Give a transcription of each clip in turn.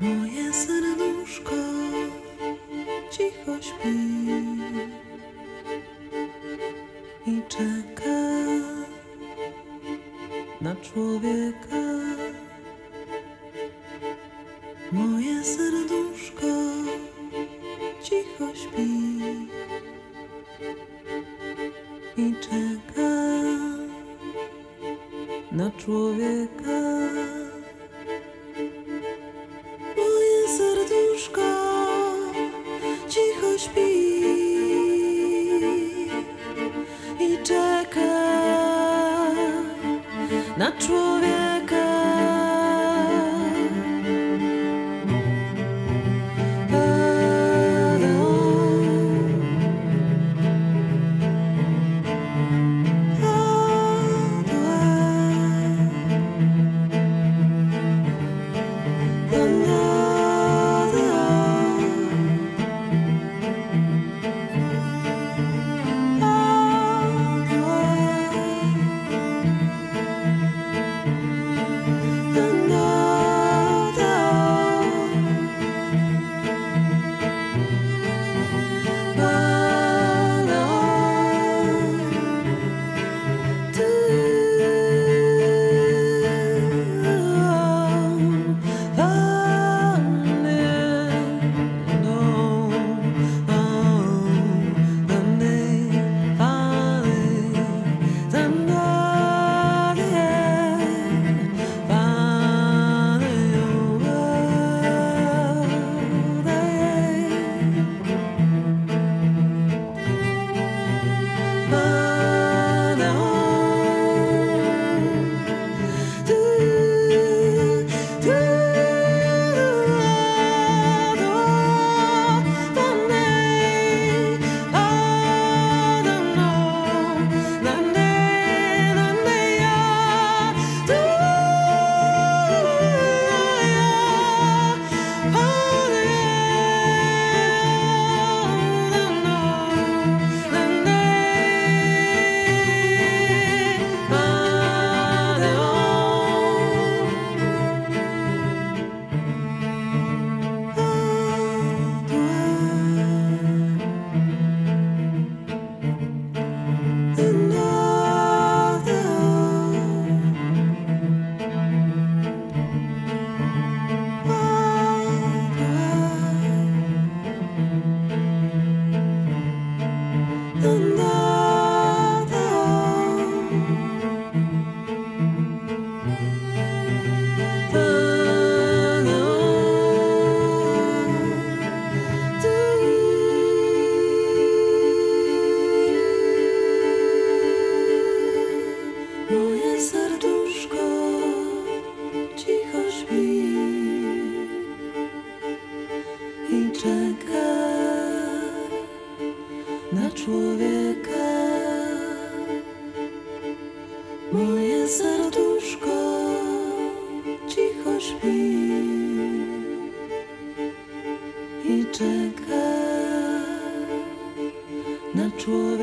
Moje serduszko cicho śpi i czeka na człowieka.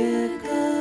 good.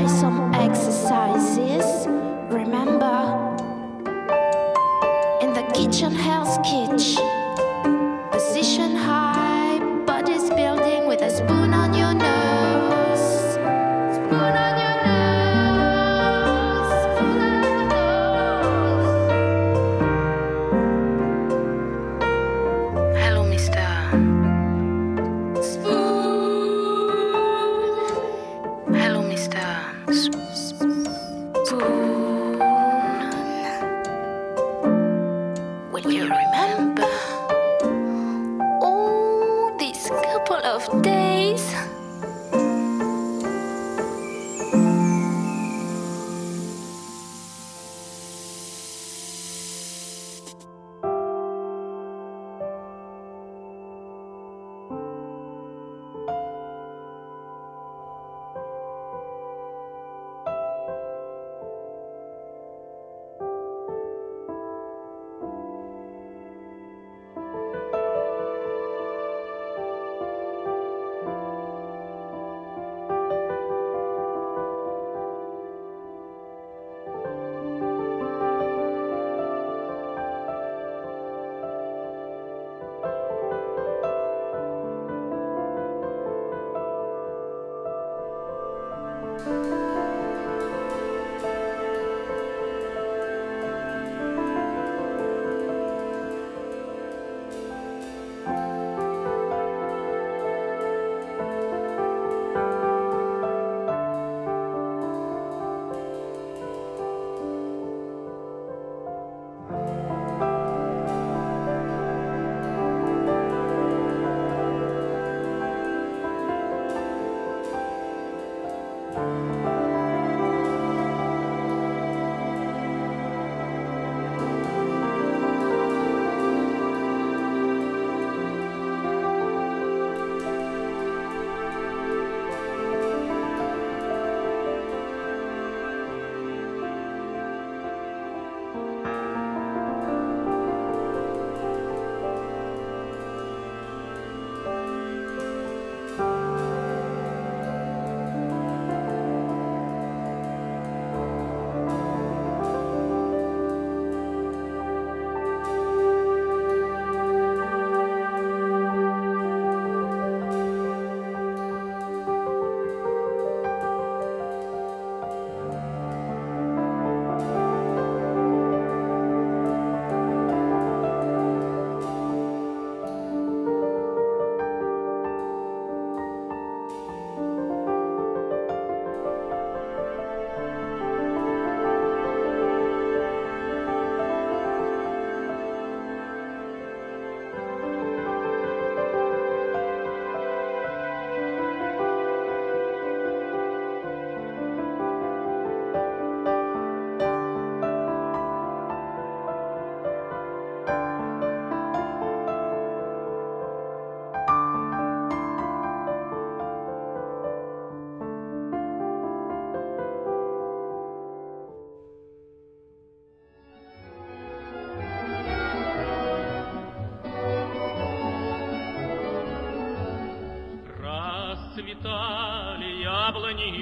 Try some exercises. Remember, in the kitchen, Hell's Kitch.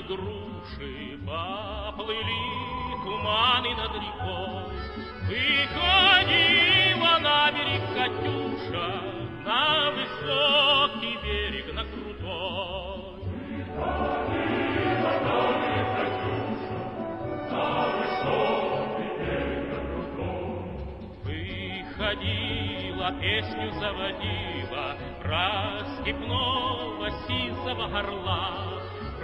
Груши, Поплыли туманы над рекой. Выходила на берег Катюша, На высокий берег, на крутой. Выходила, песню заводила Про степного сизого орла,